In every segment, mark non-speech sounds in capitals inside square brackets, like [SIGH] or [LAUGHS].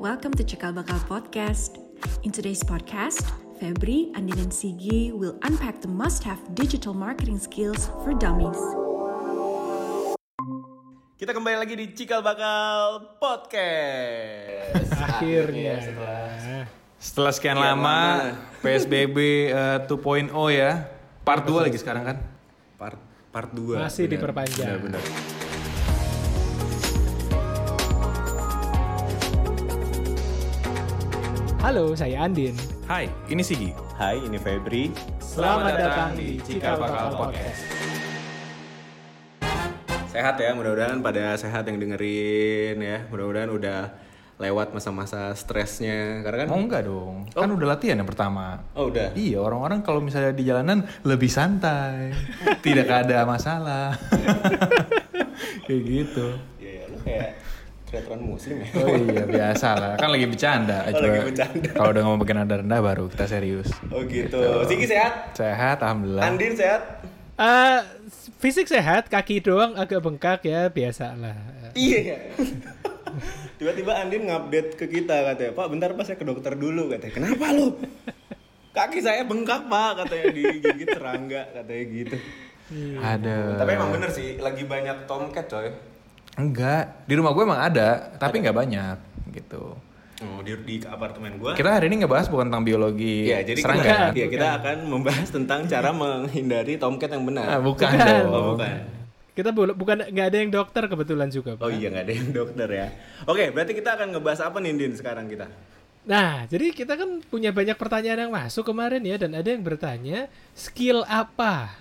welcome to Cekal Bakal Podcast. In today's podcast, Febri, Andin, and Sigi will unpack the must-have digital marketing skills for dummies. Kita kembali lagi di Cikal Bakal Podcast. Akhirnya. setelah Setelah sekian Sekian lama, lama. PSBB eh, 2.0 ya. Part 2 lagi sekarang kan. part part 2 Masih diperpanjang. Benar, benar. Halo, saya Andin. Hai, ini Sigi. Hai, ini Febri. Selamat datang di Cikal Bakal Podcast. Sehat ya, mudah-mudahan pada sehat yang dengerin ya. Mudah-mudahan udah lewat masa-masa stresnya. Karena kan Oh enggak dong. Kan udah latihan yang pertama. Oh, udah. Iya, orang-orang kalau misalnya di jalanan lebih santai. [LAUGHS] Tidak ada masalah. [LAUGHS] Kayak gitu. Iya, lu kayak triathlon muslim ya. Oh iya, biasa lah. Kan lagi bercanda. Oh, lagi bercanda. Kalau udah ngomong bagian rendah baru kita serius. Oh gitu. Sigi sehat? Sehat, alhamdulillah. Andin sehat? Eh, fisik sehat, kaki doang agak bengkak ya, biasa lah. Iya ya. Tiba-tiba Andin ngupdate ke kita katanya, Pak bentar pas saya ke dokter dulu katanya. Kenapa lu? Kaki saya bengkak pak katanya digigit serangga katanya gitu. Ada. Tapi emang bener sih lagi banyak tomcat coy. Enggak, di rumah gue emang ada, tapi nggak banyak gitu. Oh di, di apartemen gua. Kita hari ini ngebahas bukan tentang biologi Iya jadi serangga. kita, Bukan, iya, kita akan membahas tentang cara [LAUGHS] menghindari tomcat yang benar. Ah, bukan, Bukan. dong. Oh bukan. Kita bu- bukan nggak ada yang dokter kebetulan juga, Pak. Oh iya nggak ada yang dokter ya. Oke berarti kita akan ngebahas apa nih Din sekarang kita? Nah, jadi kita kan punya banyak pertanyaan yang masuk kemarin ya dan ada yang bertanya skill apa?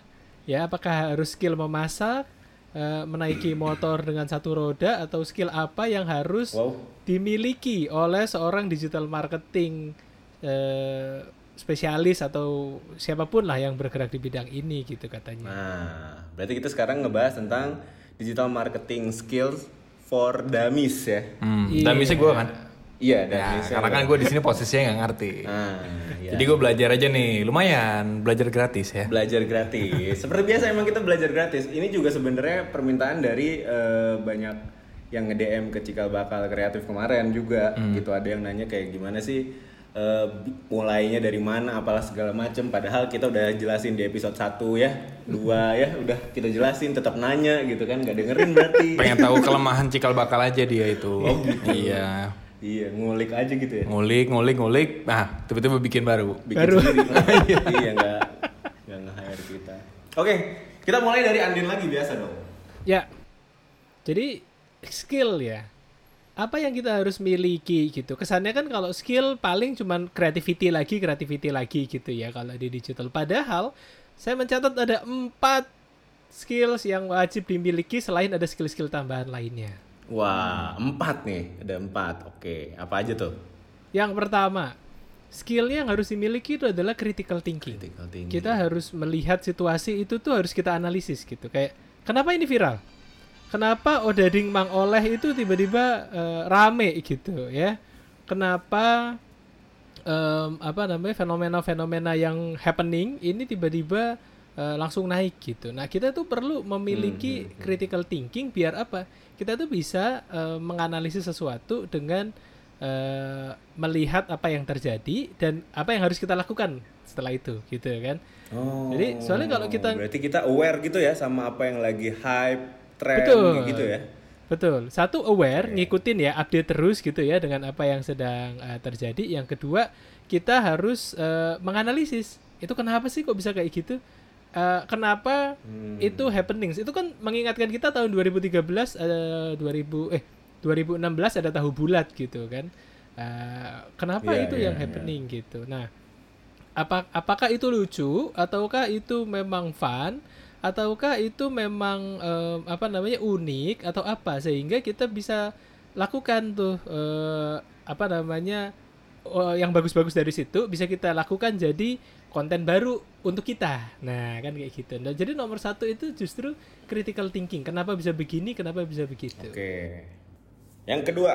Ya, apakah harus skill memasak, eh, menaiki motor dengan satu roda atau skill apa yang harus Wow. dimiliki oleh seorang digital marketing eh, spesialis atau siapa pun lah yang bergerak di bidang ini gitu katanya. Nah berarti kita sekarang ngebahas tentang digital marketing skills for dummies ya. Hmm, dan bisa gue kan. Iya Ya, dummies. karena kan gue di sini posisinya nggak ngerti. Nah, iya. Jadi gue belajar aja nih, lumayan belajar gratis ya. belajar gratis. Seperti biasa emang kita belajar gratis. Ini juga sebenarnya permintaan dari eh, banyak yang nge-DM ke Cikal Bakal Kreatif kemarin juga gitu. Ada yang nanya kayak gimana sih bi- mulainya dari mana apalah segala macem padahal kita udah jelasin di episode 1 ya. Dua ya udah kita jelasin tetap nanya gitu kan nggak dengerin berarti. Pengen tahu kelemahan cikal bakal aja dia itu. Oh, gitu. Iya. Iya, ngulik aja gitu ya. Ngulik, ngulik, ngulik. Nah, tiba-tiba bikin baru. Bikin Baru. sendiri. [LAUGHS] iya nggak nggak nge-hire kita. Oke, kita mulai dari Andin lagi biasa dong. Ya. Jadi skill ya. Apa yang kita harus miliki gitu. Kesannya kan kalau skill paling cuman creativity lagi, creativity lagi gitu ya kalau di digital. Padahal saya mencatat ada empat skills yang wajib dimiliki selain ada skill-skill tambahan lainnya. Wah, empat nih, ada empat. Oke, apa aja tuh? Yang pertama, skill yang harus dimiliki itu adalah critical thinking. Critical thinking. Kita harus melihat situasi itu tuh harus kita analisis gitu. Kayak kenapa ini viral? Kenapa Odading Mang Oleh itu tiba-tiba eh, rame gitu ya? Kenapa em, apa namanya fenomena-fenomena yang happening ini tiba-tiba eh, langsung naik gitu. Nah kita tuh perlu memiliki critical thinking biar apa? Kita tuh bisa eh, menganalisis sesuatu dengan eh, melihat apa yang terjadi dan apa yang harus kita lakukan setelah itu gitu kan. Oh. Jadi, soalnya kalau kita- berarti kita aware gitu ya sama apa yang lagi hype, trend Betul. gitu ya. Betul. Satu aware, ngikutin ya, update terus gitu ya dengan apa yang sedang eh, terjadi. Yang kedua, kita harus eh, menganalisis. Itu kenapa sih kok bisa kayak gitu? Eh, kenapa Hmm. itu happenings? Itu kan mengingatkan kita tahun 2013 eh 2000 eh 2016 ada tahu bulat gitu kan. Eh, kenapa Iya, itu iya, yang iya. happening gitu. Nah, apa apakah itu lucu ataukah itu memang fun ataukah itu memang em, apa namanya unik atau apa sehingga kita bisa lakukan tuh eh, apa namanya oh, yang bagus-bagus dari situ bisa kita lakukan jadi konten baru untuk kita nah kan kayak gitu nah, jadi nomor satu itu justru critical thinking kenapa bisa begini kenapa bisa begitu Oke. Yang kedua.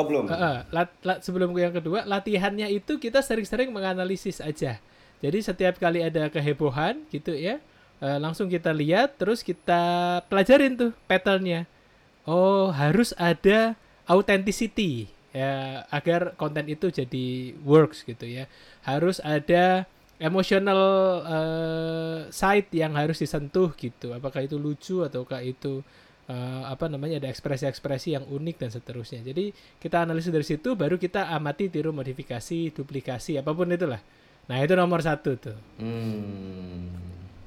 Oh, belum. Heeh, lat- lat- sebelum yang kedua, latihannya itu kita sering-sering menganalisis aja. Jadi setiap kali ada kehebohan gitu ya, eh, langsung kita lihat, terus kita pelajarin tuh patternnya. Oh, harus ada authenticity. Ya agar konten itu jadi works gitu ya. Harus ada emotional eh, side yang harus disentuh gitu. Apakah itu lucu ataukah itu eh, apa namanya ada ekspresi-ekspresi yang unik dan seterusnya. Jadi kita analisis dari situ baru kita amati tiru modifikasi duplikasi apa pun itulah. Nah itu nomor satu tuh. Hmm.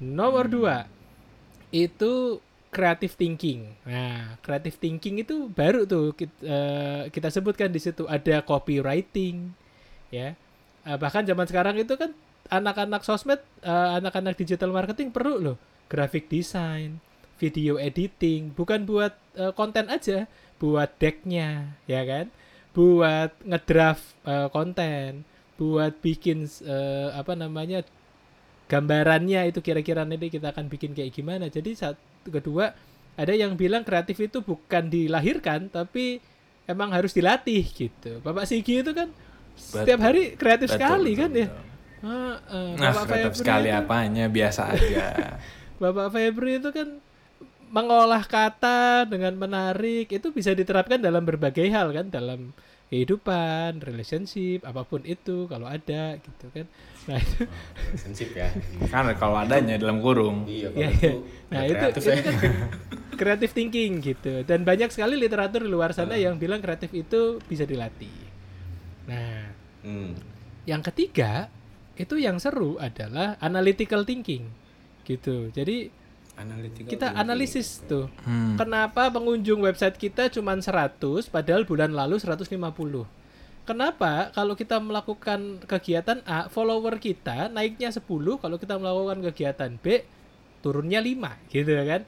Nomor dua itu creative thinking. Nah, creative thinking itu baru tuh kita, kita sebutkan di situ ada copywriting, ya. Eh, bahkan zaman sekarang itu kan anak-anak sosmed, eh, anak-anak digital marketing perlu loh graphic design, video editing, bukan buat eh, konten aja, buat decknya, ya kan? Buat ngedraft eh, konten, buat bikin eh, apa namanya gambarannya itu kira-kira nanti kita akan bikin kayak gimana. Jadi saat kedua ada yang bilang kreatif itu bukan dilahirkan tapi emang harus dilatih gitu. Bapak Sigi itu kan setiap Betul. hari kreatif Betul, sekali betul, kan ya. betul. Ah, ah. Nah, Bapak kreatif Febri sekali itu- apanya biasa aja. [LAUGHS] Bapak Febri itu kan mengolah kata dengan menarik itu bisa diterapkan dalam berbagai hal kan dalam kehidupan, relationship, apa pun itu kalau ada gitu kan. Nah, itu Sensip ya. kan kalau adanya dalam kurung. Iya, kalau iya. itu Nah, itu, kreatif itu ya. kan creative thinking gitu. Dan banyak sekali literatur di luar sana yang bilang kreatif itu bisa dilatih. Nah, Hmm. yang ketiga itu yang seru adalah analytical thinking gitu. Jadi Analytical kita thinking. analisis tuh. Hmm. Kenapa pengunjung website kita cuma 100 padahal bulan lalu 150? Kenapa kalau kita melakukan kegiatan A, follower kita naiknya 10, kalau kita melakukan kegiatan B turunnya 5 gitu kan.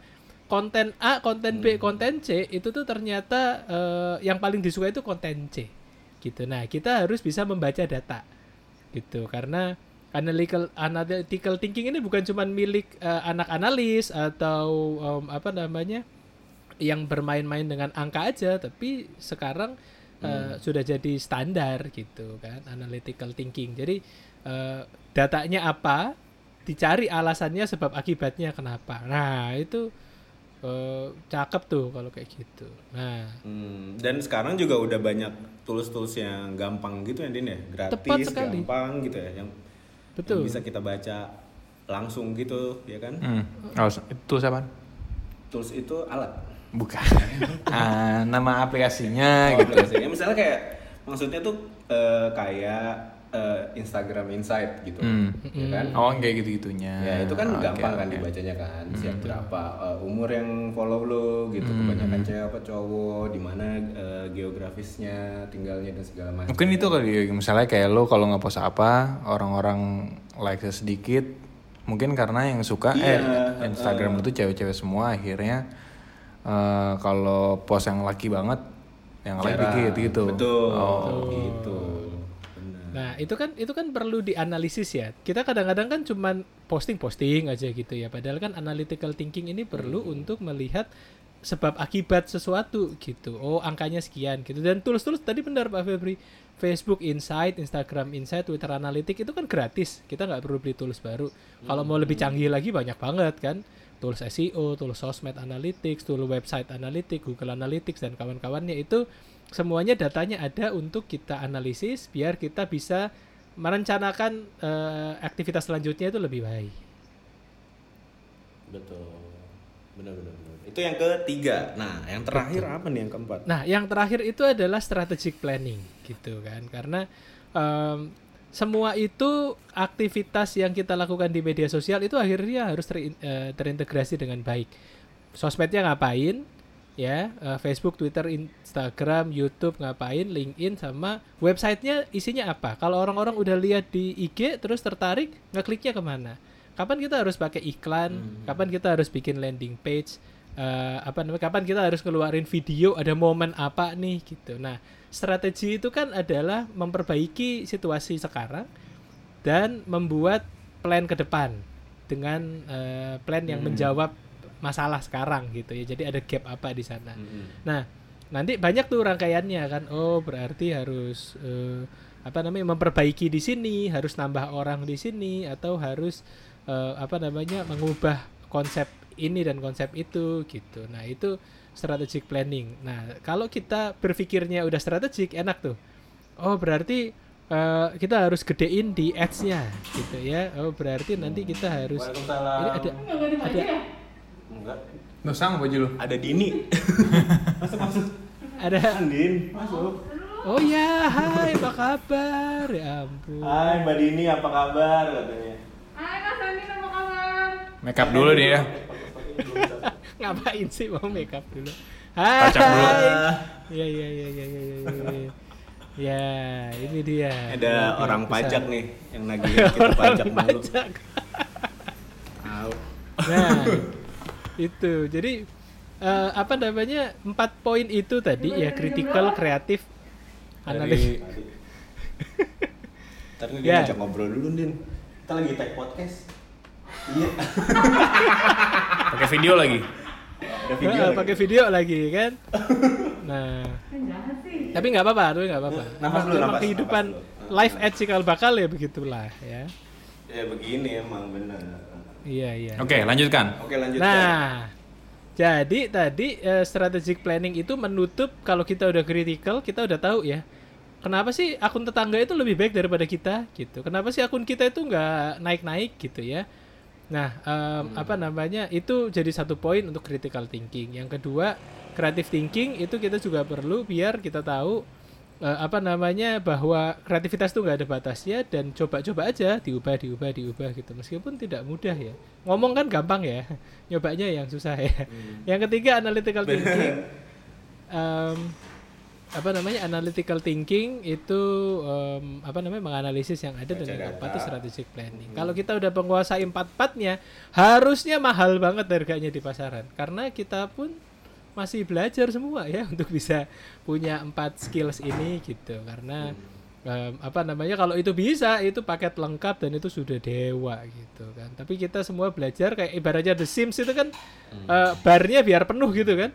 Konten A, konten B, konten C itu tuh ternyata eh, yang paling disukai itu konten C. Gitu. Nah, kita harus bisa membaca data. Gitu. Karena analytical analytical thinking ini bukan cuma milik eh, anak analis atau em, apa namanya yang bermain-main dengan angka aja tapi sekarang eh, sudah jadi standar gitu kan analytical thinking. Jadi eh, datanya apa dicari alasannya sebab akibatnya kenapa. Nah itu eh, cakep tuh kalau kayak gitu. Nah. Hmm, dan sekarang juga udah banyak tools-tools yang gampang gitu ya Din ya, gratis, gampang gitu ya, yang, Betul. yang bisa kita baca langsung gitu, ya kan? Hmm. Oh, itu siapa? Tools itu alat. Bukan. [LAUGHS] ah, nama aplikasinya Oh, gitu. aplikasinya. misalnya kayak maksudnya tuh eh, kayak eh, Instagram Insight gitu, Hmm. ya kan? Oh, kayak gitu-gitunya. Ya itu kan Oke, gampang kan oke. dibacanya kan siap berapa eh, umur yang follow lo gitu kebanyakan cewek apa cowok di mana eh, geografisnya tinggalnya dan segala macam. Mungkin itu kali ya, misalnya kayak lo kalau ngepost apa, orang-orang like sedikit, mungkin karena yang suka Iya, eh Instagram itu cewek-cewek semua akhirnya eh, kalau post yang laki banget, yang like dikit gitu. Betul. Oh. Gitu. Nah, itu kan itu kan perlu dianalisis ya. Kita kadang-kadang kan cuman posting-posting aja gitu ya. Padahal kan analytical thinking ini perlu untuk melihat sebab akibat sesuatu gitu. Oh, angkanya sekian gitu. Dan tools-tools tadi benar Pak Febri. Facebook Insight, Instagram Insight, Twitter Analytics itu kan gratis. Kita nggak perlu beli tools baru. Kalau mau lebih canggih lagi banyak banget kan. Tools SEO, tools sosmed analytics, tools website analytics, Google Analytics dan kawan-kawannya itu semuanya datanya ada untuk kita analisis biar kita bisa merencanakan eh, aktivitas selanjutnya itu lebih baik. Betul. Benar benar benar. Itu yang ketiga. Nah, yang terakhir apa nih yang keempat? Nah, yang terakhir itu adalah strategic planning gitu kan. Karena em, semua itu aktivitas yang kita lakukan di media sosial itu akhirnya harus terin- eh, terintegrasi dengan baik. Sosmednya ngapain? Ya, eh, Facebook, Twitter, Instagram, YouTube ngapain, LinkedIn sama websitenya isinya apa? Kalau orang-orang udah lihat di IG terus tertarik, ngekliknya ke mana? Kapan kita harus pakai iklan? Kapan kita harus bikin landing page? Eh, apa namanya? Kapan kita harus keluarin video? Ada momen apa nih gitu. Nah, strategi itu kan adalah memperbaiki situasi sekarang dan membuat plan ke depan dengan eh, plan yang menjawab masalah sekarang gitu ya. Jadi ada gap apa di sana. Nah, nanti banyak tuh rangkaiannya kan. Oh, berarti harus eh, apa namanya memperbaiki di sini, harus nambah orang di sini atau harus eh, apa namanya mengubah konsep ini dan konsep itu gitu. Nah, itu strategic planning. Nah, kalau kita berpikirnya udah strategik, enak tuh. Oh, berarti eh, kita harus gedein di ads-nya gitu ya. Oh, berarti nanti kita harus ini ada ada Enggak. Nuh sama baju lu. Ada Dini. [LAUGHS] masuk masuk. ada Andin, masuk. Oh ya, hai, apa kabar? Ya ampun. Hai Mbak Dini, apa kabar katanya? Hai Kak Sandi, apa kabar? Make up dulu nih ya. [LAUGHS] Ngapain sih mau make up dulu? Hai. Pacak dulu. Ya ya ya ya ya ya. ya. Ya, ini dia. Ada Luar orang biasa. pajak nih yang nagih [LAUGHS] kita pajak mulu. pajak. Tahu. Nah, itu. Jadi eh, apa namanya? Empat poin itu tadi ya critical, kreatif, analis. [LAUGHS] Ntar nih Ya. dia ngajak ngobrol dulu, Din. Kita lagi tag podcast. Iya. [LAUGHS] Pakai video lagi. Ada video. Nah, pakai video lagi kan. Nah, sih. tapi nggak apa-apa, tapi nggak apa-apa. Nafas dulu, nafas, kehidupan nafas live at cikal bakal ya begitulah ya. Ya begini emang bener. Iya iya. Oke, lanjutkan. Oke lanjutkan. Nah, jadi tadi eh, strategic planning itu menutup kalau kita udah critical, kita udah tahu ya. Kenapa sih akun tetangga itu lebih baik daripada kita gitu? Kenapa sih akun kita itu nggak naik-naik gitu ya? Nah, em, apa namanya? Itu jadi satu poin untuk critical thinking. Yang kedua, creative thinking itu kita juga perlu biar kita tahu eh, apa namanya bahwa kreativitas itu nggak ada batasnya dan coba-coba aja diubah diubah diubah gitu. Meskipun tidak mudah ya. Ngomong kan gampang ya [LAUGHS] nyobanya yang susah ya. Yang ketiga analytical [LAUGHS] thinking. Em, apa namanya analytical thinking itu em, apa namanya menganalisis yang ada dan yang keempat itu strategic planning. Kalau kita udah menguasai empat empatnya harusnya mahal banget harganya di pasaran. Karena kita pun masih belajar semua ya [LAUGHS] untuk bisa punya empat skills ini gitu. Karena em, apa namanya kalau itu bisa itu paket lengkap dan itu sudah dewa gitu kan. Tapi kita semua belajar kayak ibaratnya The Sims itu kan eh, barnya biar penuh gitu kan.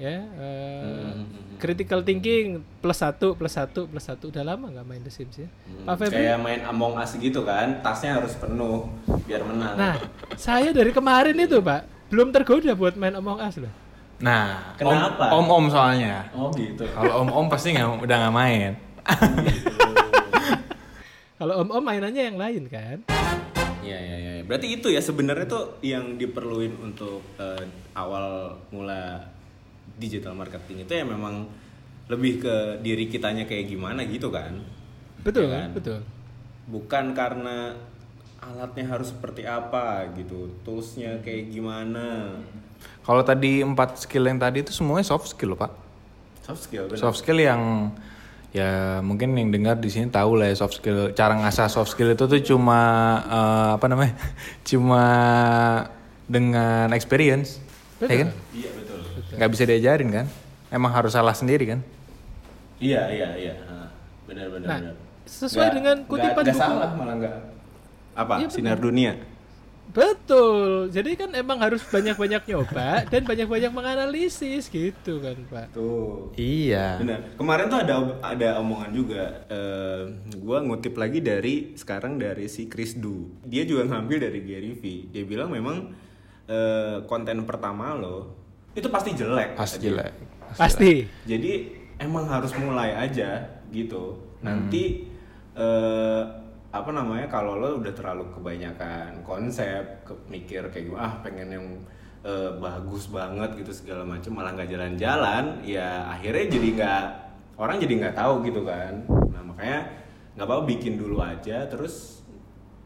Ya eh, critical thinking plus satu plus satu plus satu. Udah lama nggak main The Sims ya? Pak Febri? Kayak main Among Us gitu kan, tasnya harus penuh biar menang. nah saya dari kemarin itu pak belum tergoda buat main Among Us loh Nah, Kenapa? Om om, soalnya. Oh gitu. Kalau om om pasti nggak udah nggak main. [LAUGHS] kalau om-om mainannya yang lain kan Iya iya iya. Berarti itu ya sebenarnya tuh yang diperluin untuk eh, awal mula digital marketing itu ya memang lebih ke diri kitanya kayak gimana gitu kan. betul Iya kan? betul Bukan karena alatnya harus seperti apa gitu, toolsnya kayak gimana. Kalau tadi empat skill yang tadi itu semuanya soft skill, Pak. Soft skill benar. Soft skill yang ya mungkin yang dengar di sini tahu lah ya soft skill cara ngasah soft skill itu tuh cuma eh, apa namanya [LAUGHS] cuma dengan experience ya kan Iya betul. nggak bisa diajarin kan emang harus salah sendiri kan Iya iya iya. Benar benar Nah, benar. sesuai dengan kutipan nggak buku. salah malah nggak. Apa? Benar. Sinar dunia. Betul jadi kan emang harus banyak-banyak nyoba dan banyak-banyak menganalisis gitu kan pak Tuh. iya Benar. Kemarin tuh ada ada omongan juga. eh gua ngutip lagi dari sekarang dari si Chris Du. Dia juga ngambil dari Gary V. Dia bilang memang eh, konten pertama lo itu pasti jelek. pasti jelek pasti Jadi emang harus mulai aja gitu. Nanti eh, apa namanya kalau lo udah terlalu kebanyakan konsep, ke, mikir kayak gimana, ah pengen yang eh, bagus banget gitu segala macam malah nggak jalan-jalan, ya akhirnya jadi nggak orang jadi nggak tahu gitu kan. Nah makanya nggak apa-apa bikin dulu aja, terus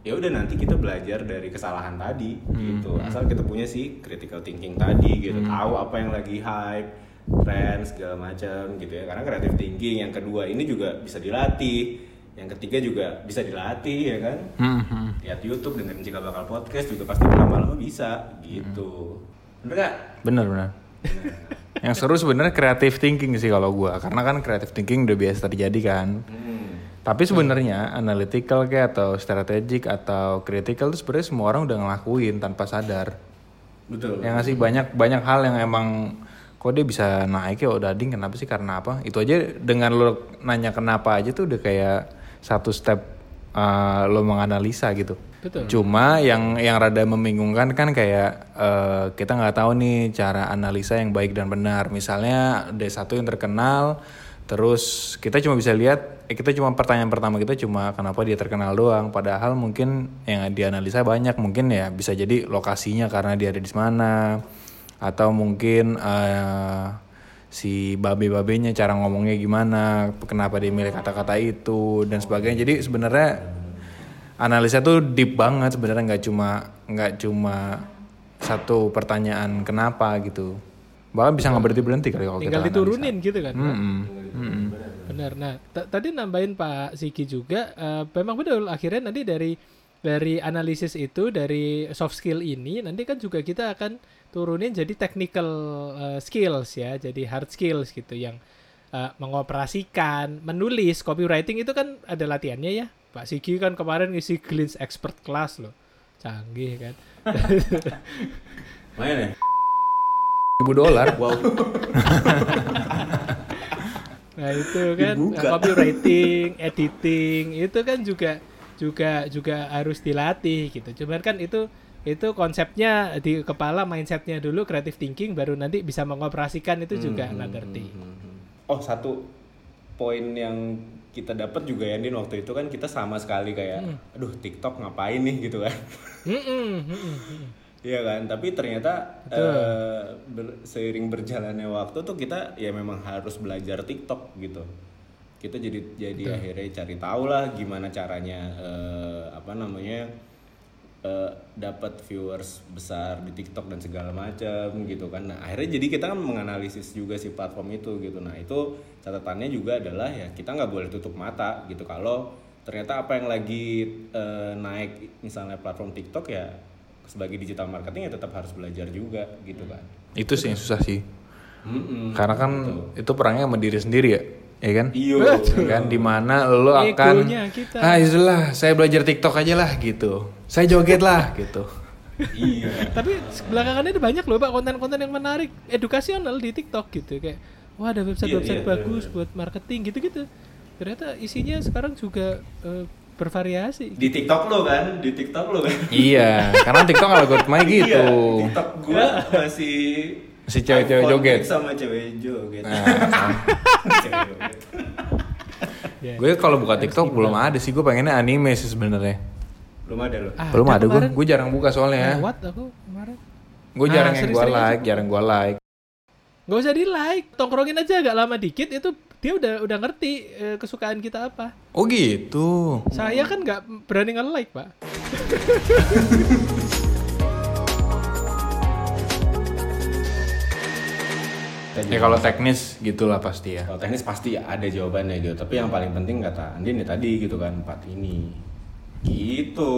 ya udah nanti kita belajar dari kesalahan tadi gitu. Asal kita punya sih critical thinking tadi gitu, tahu apa yang lagi hype tren segala macam gitu ya karena creative thinking yang kedua ini juga bisa dilatih yang ketiga juga bisa dilatih ya kan? Hmm, hmm. lihat YouTube dengan jika bakal podcast juga pasti lama-lama bisa gitu. Bener gak? bener bener. Yang seru sebenarnya creative thinking sih kalau gua karena kan creative thinking udah biasa terjadi kan. Hmm. tapi sebenarnya analytical kayak atau strategic atau critical itu sebenarnya semua orang udah ngelakuin tanpa sadar. Betul. Yang ngasih banyak banyak hal yang emang kok dia bisa naik ya udah ding kenapa sih? Karena apa? Itu aja dengan lo nanya kenapa aja tuh udah kayak satu step uh, lo menganalisa gitu. Betul. Cuma yang yang rada membingungkan kan kayak uh, kita nggak tahu nih cara analisa yang baik dan benar. Misalnya D1 yang terkenal, terus kita cuma bisa lihat, eh, kita cuma pertanyaan pertama kita cuma kenapa dia terkenal doang. Padahal mungkin yang dianalisa banyak, mungkin ya bisa jadi lokasinya karena dia ada di mana, atau mungkin uh, si babe-babenya cara ngomongnya gimana, kenapa dia milih kata-kata itu dan sebagainya. Jadi sebenarnya analisa tuh deep banget sebenarnya nggak cuma nggak cuma satu pertanyaan kenapa gitu. Bahkan bisa nggak berhenti berhenti kali kalau tinggal kita diturunin gitu kan Pak? Mm-mm. Mm-mm. benar nah tadi nambahin Pak Siki juga eh, memang betul akhirnya nanti dari dari analisis itu dari soft skill ini nanti kan juga kita akan turunin jadi technical eh, skills ya jadi hard skills gitu yang eh, mengoperasikan menulis copywriting itu kan ada latihannya ya Pak Siki kan kemarin ngisi Glintz expert class loh canggih kan Main ya? Ribu dolar. Wow. [LAUGHS] Nah itu kan Dibuka. copywriting, editing itu kan juga juga juga harus dilatih gitu. Cuman kan itu itu konsepnya di kepala mindsetnya dulu creative thinking baru nanti bisa mengoperasikan itu juga. Another thing. Oh satu poin yang kita dapat juga ya Din waktu itu kan kita sama sekali kayak aduh TikTok ngapain nih? gitu kan. Mm. Iya kan? Tapi ternyata eh, ber- seiring berjalannya waktu tuh kita ya memang harus belajar TikTok gitu. Kita jadi jadi akhirnya cari tahu lah gimana caranya eh, apa namanya eh, dapat viewers besar di TikTok dan segala macam gitu kan. Nah, akhirnya jadi kita kan menganalisis juga si platform itu gitu. Nah, itu catatannya juga adalah ya kita nggak boleh tutup mata gitu kalau ternyata apa yang lagi eh, naik misalnya platform TikTok ya sebagai digital marketing ya tetap harus belajar juga gitu kan. Itu sih yang susah sih. Mm-mm. Karena kan itu perangnya sama diri sendiri ya. Ya kan? Iyo. Ya kan di mana lo akan Egonya kita. ah itulah saya belajar TikTok aja lah gitu saya joget lah gitu iya. [LAUGHS] Tapi belakangan ini banyak loh Pak konten-konten yang menarik edukasional di TikTok gitu kayak wah ada website-website Iya, iya, bagus buat marketing gitu-gitu. Ternyata isinya sekarang juga eh, bervariasi. Di TikTok lo kan, di TikTok lo kan. iya karena TikTok algoritmanya [LAUGHS] gitu Iya, TikTok gua masih Si cewek-cewek joget. sama cewek joget. Nah, [LAUGHS] Cewek joget. Ya. gue kalau buka TikTok belum ada sih gue pengennya anime sih sebenarnya Belum ada lo. Ah, belum ada gue gue jarang buka soalnya lewat aku kemarin. gue Ah, jarang yang gue like jarang gue like Gak usah di like, tongkrongin aja agak lama dikit itu dia udah udah ngerti eh, kesukaan kita apa. oh gitu Saya kan nggak berani nge-like, Pak. [LAUGHS] ya kalau teknis gitulah pasti ya Kalau teknis pasti ada jawabannya gitu. Tapi yang paling penting kata Andin ya tadi gitu kan empat ini. Gitu.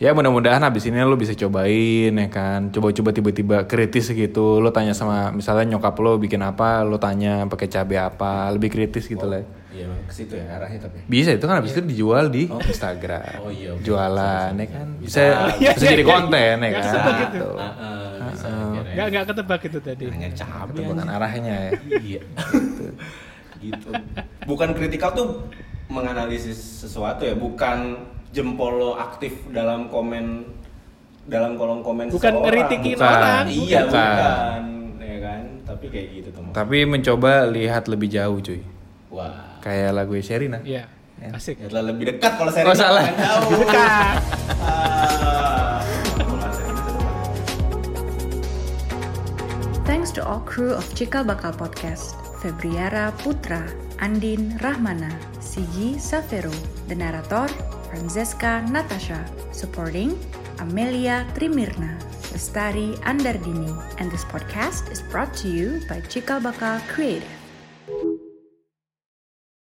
Ya mudah-mudahan habis ini lo bisa cobain ya kan. Coba-coba tiba-tiba kritis gitu. Lo tanya sama misalnya nyokap lo bikin apa, lo tanya pakai cabai apa, lebih kritis gitu lah. Iya ke situ ya arahnya tapi. Bisa itu kan habis itu dijual di Instagram. Oh iya, oke. Jualan ya kan. Bisa Iya, bisa iya, jadi iya. konten ya Nggak kan. ketebak gitu. Gitu. Heeh, bisa akhirnya. Nggak nggak ketebak itu tadi. Hanya cabai Bukan arahnya ya. Iya. gitu. Bukan kritikal tuh menganalisis sesuatu ya, bukan jempol lo aktif dalam komen dalam kolom komen Bukan ngeritikin Bukan. orang. Iya, Bukan. bukan. Ya kan? Tapi kayak gitu tuh. Mas. Tapi mencoba lihat lebih jauh cuy. Wah. Kayak lagu Sherina. Iya. Asik. Ya lebih dekat kalau saya Oh, salah. jauh. Dekat. Ah. Dekat. Thanks to all crew of Cikal Bakal Podcast. Febriara Putra, Andin Rahmana, Sigi Savero, the narrator, Francesca Natasha, supporting Amelia Trimirna, Lestari Andardini, and this podcast is brought to you by Cikal Bakal Creative.